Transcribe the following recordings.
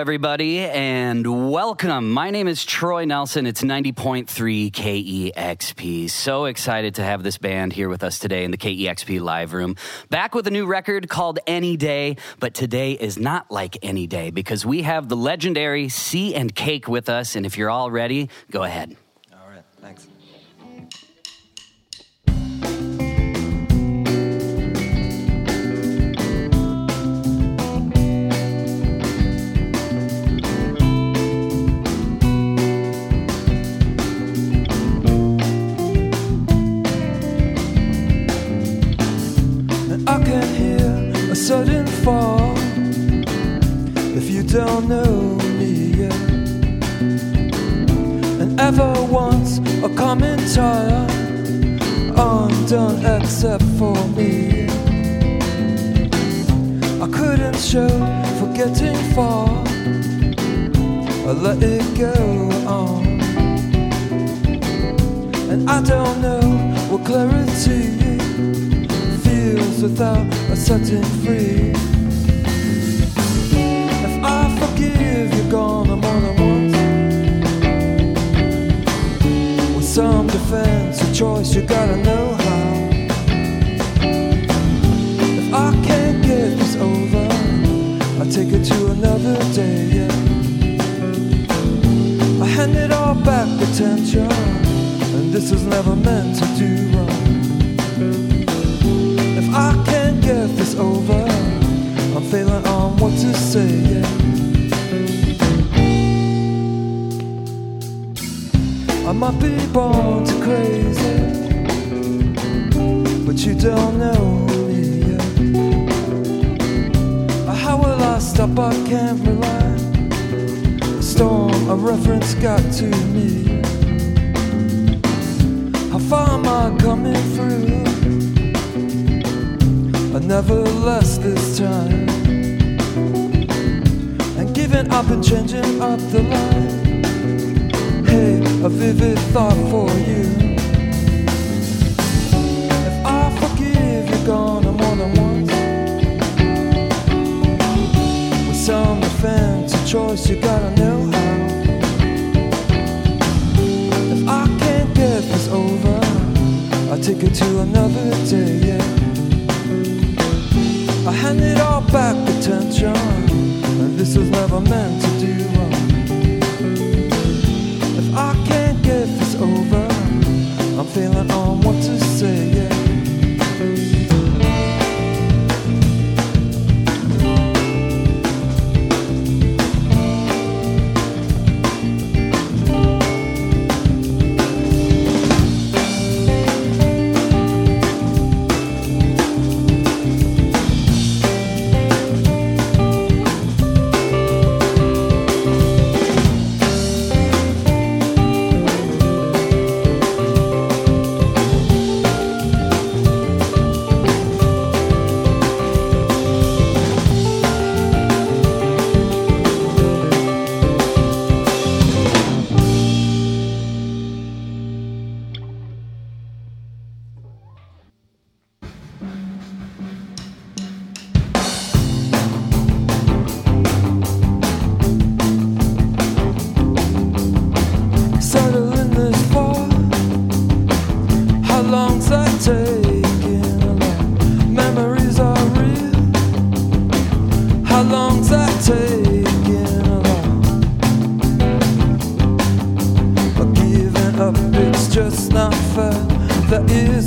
everybody, and welcome. My name is Troy Nelson. It's 90.3 KEXP. So excited to have this band here with us today in the KEXP live room. Back with a new record called Any Day, but today is not like any day because we have the legendary Sea and Cake with us. And if you're all ready, go ahead. And I can hear a sudden fall if you don't know me yet. And ever once a commentary undone except for me. I couldn't show forgetting far. I let it go on. And I don't know what clarity feels without a setting free. If I forgive you're gone more than once. Reference got to me. How far am I coming through? But nevertheless this time And giving up and changing up the line Hey, a vivid thought for you If I forgive you gone more than once With some defense or choice you gotta know how It to another day, yeah I hand it all back, attention. And this was never meant to Memories are real. How long's that taking? giving up, it's just not fair. There is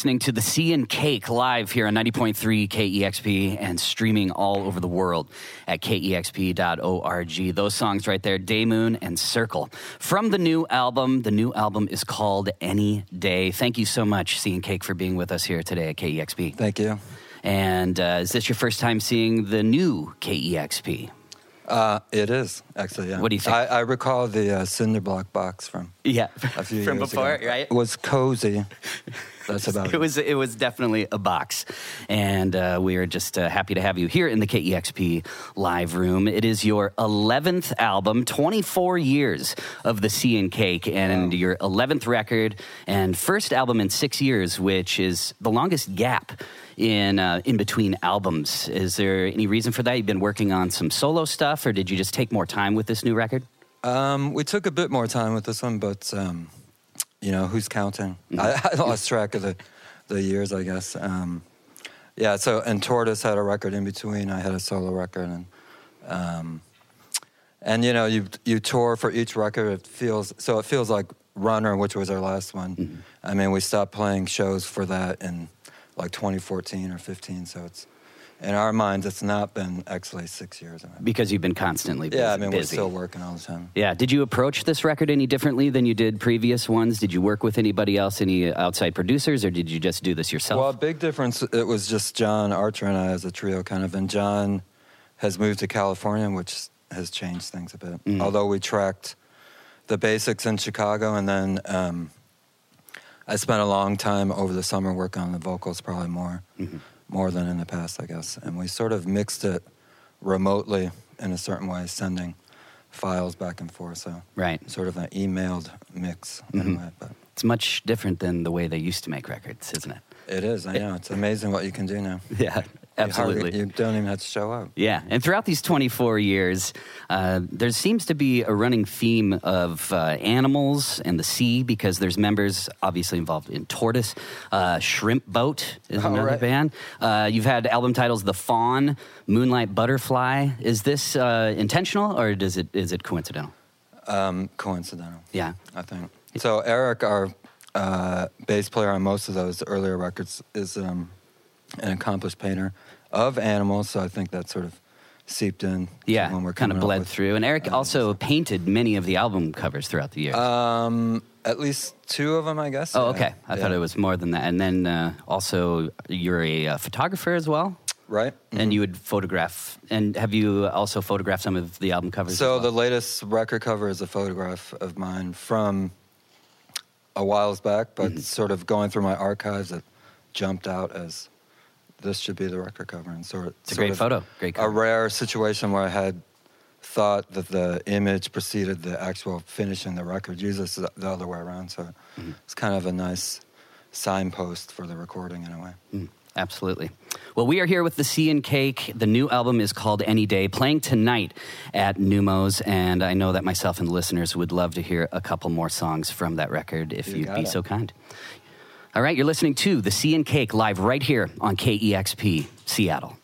listening to the Sea and Cake live here on 90.3 KEXP and streaming all over the world at kexp.org. Those songs right there, Day Moon and Circle. From the new album, the new album is called Any Day. Thank you so much, Sea and Cake, for being with us here today at KEXP. Thank you. And uh, is this your first time seeing the new KEXP? Uh, it is actually. Yeah. What do you think? I, I recall the uh, cinder block box from Yeah, a few from years before, ago. right? It was cozy. That's about it. It was it was definitely a box, and uh, we are just uh, happy to have you here in the KEXP live room. It is your eleventh album, twenty four years of the Sea and Cake, and your eleventh record and first album in six years, which is the longest gap in uh, in between albums. Is there any reason for that? You've been working on some solo stuff, or did you just take more time with this new record? Um, we took a bit more time with this one, but um, you know, who's counting? Mm-hmm. I, I lost track of the, the years, I guess. Um, yeah. So, and Tortoise had a record in between. I had a solo record, and um, and you know, you you tour for each record. It feels so. It feels like Runner, which was our last one. Mm-hmm. I mean, we stopped playing shows for that in like 2014 or 15. So it's in our minds, it's not been actually six years. Because you've been constantly busy. Yeah, I mean, we're still working all the time. Yeah. Did you approach this record any differently than you did previous ones? Did you work with anybody else, any outside producers, or did you just do this yourself? Well, a big difference. It was just John Archer and I as a trio, kind of, and John has moved to California, which has changed things a bit. Mm. Although we tracked the basics in Chicago, and then um, I spent a long time over the summer working on the vocals, probably more, Mm-hmm. More than in the past, I guess. And we sort of mixed it remotely in a certain way, sending files back and forth. So right. sort of an emailed mix in Mhm. a way, but. It's much different than the way they used to make records, isn't it? It is. I know. It's amazing what you can do now. Yeah, absolutely. You, don't even have to show up. Yeah, and throughout these 24 years, uh, there seems to be a running theme of uh, animals and the sea because there's members obviously involved in Tortoise. Uh, Shrimp Boat is another right. band. Uh, you've had album titles The Fawn, Moonlight Butterfly. Is this uh, intentional or does it is it coincidental? Um, coincidental, Yeah. I think. So Eric, our uh, bass player on most of those earlier records, is um, an accomplished painter of animals. So I think that sort of seeped in. Yeah, when we're kind of bled with- through. And Eric also painted many of the album covers throughout the years. Um, at least two of them, I guess. oh, okay. I thought Yeah. it was more than that. And then uh, also, you're a uh, photographer as well. right. and Mhm. you would photograph. And have you also photographed some of the album covers? So as the latest record cover is a photograph of mine from a whiles back, but Mm-hmm. sort of going through my archives, it jumped out as this should be the record cover, and sort of It's a sort great photo. Great cover. A rare situation where I had thought that the image preceded the actual finishing the record. Usually it's the the other way around, so Mm-hmm. it's kind of a nice signpost for the recording in a way. Mm, absolutely. Well, we are here with the Sea and Cake. The new album is called Any Day, playing tonight at Neumos, and I know that myself and the listeners would love to hear a couple more songs from that record if You you'd be it. so kind. All right, you're listening to the Sea and Cake live right here on KEXP Seattle.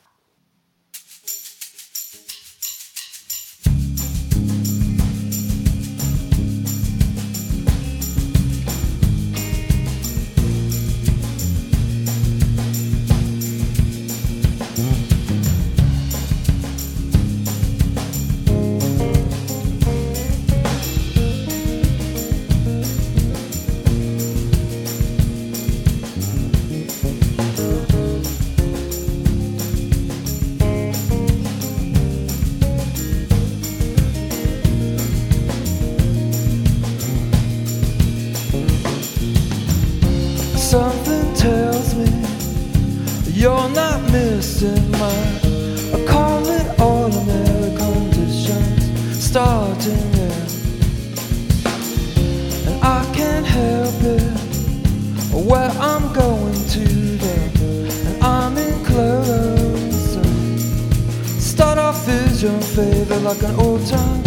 Vision like an old time.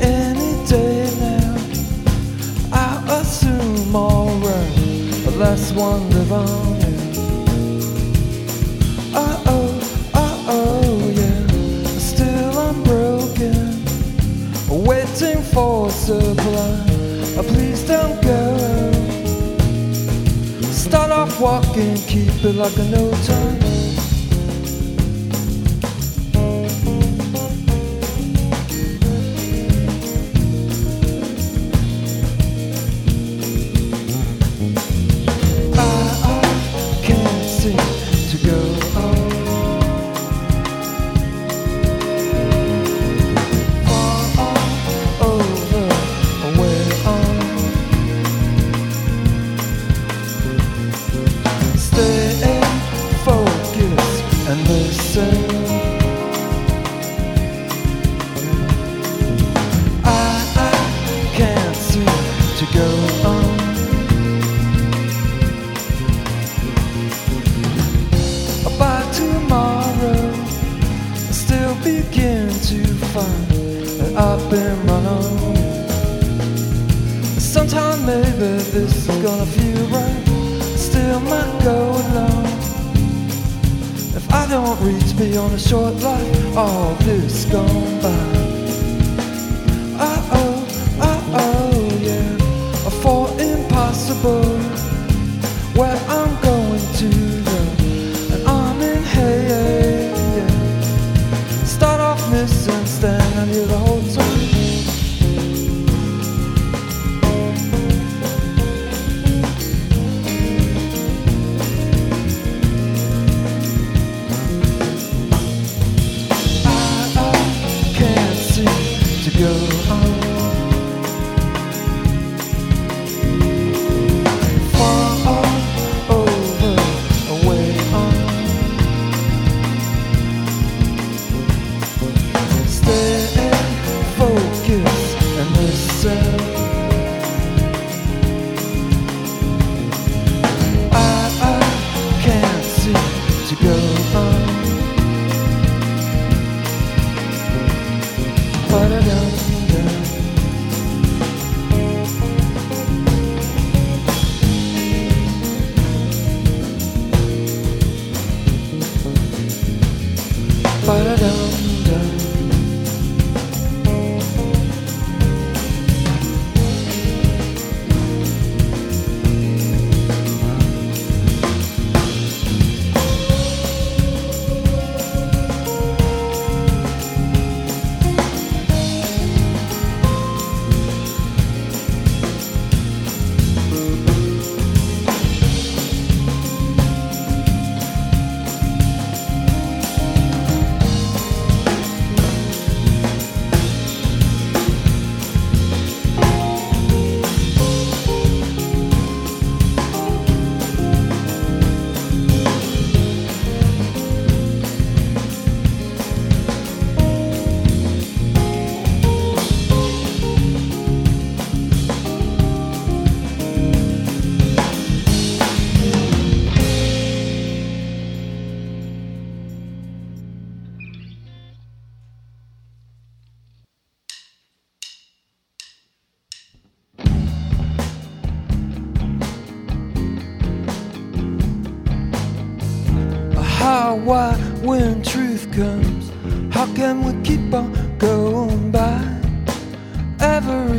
Any day now. I assume alright, unless one live on it. Uh oh, uh oh, yeah. Still I'm broken, waiting for supply. Uh, Please don't go. Start off walking, keep it like an old time. Don't reach beyond a short life. All this gone by. ba da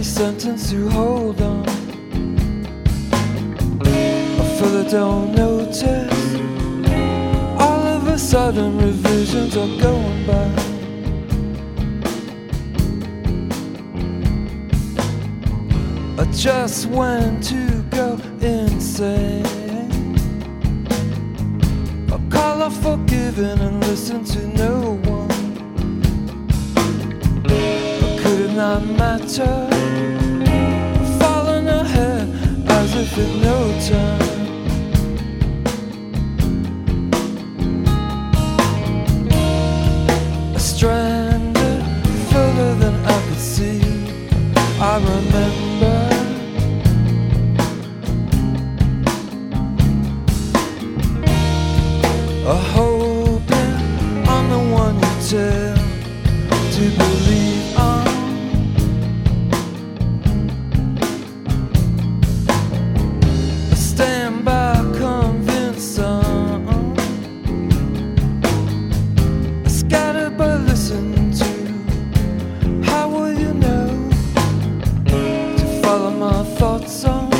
sentence to hold on. I further don't notice. All of a sudden, revisions are going by. I just went to go insane. A call of forgiven and listen to no one. Could it not matter? if in no time. I stranded further than I could see. I run all of my thoughts on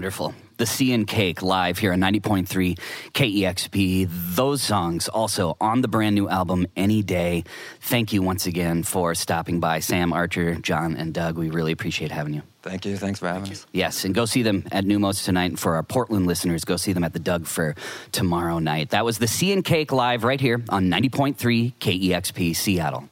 Wonderful. The Sea and Cake live here on 90.3 KEXP. Those songs also on the brand new album, Any Day. Thank you once again for stopping by, Sam, Archer, John, and Doug. We really appreciate having you. Thank you. Thanks for having us. Yes, and go see them at Neumos tonight. And for our Portland listeners, go see them at the Doug Fir tomorrow night. That was the Sea and Cake live right here on 90.3 KEXP Seattle.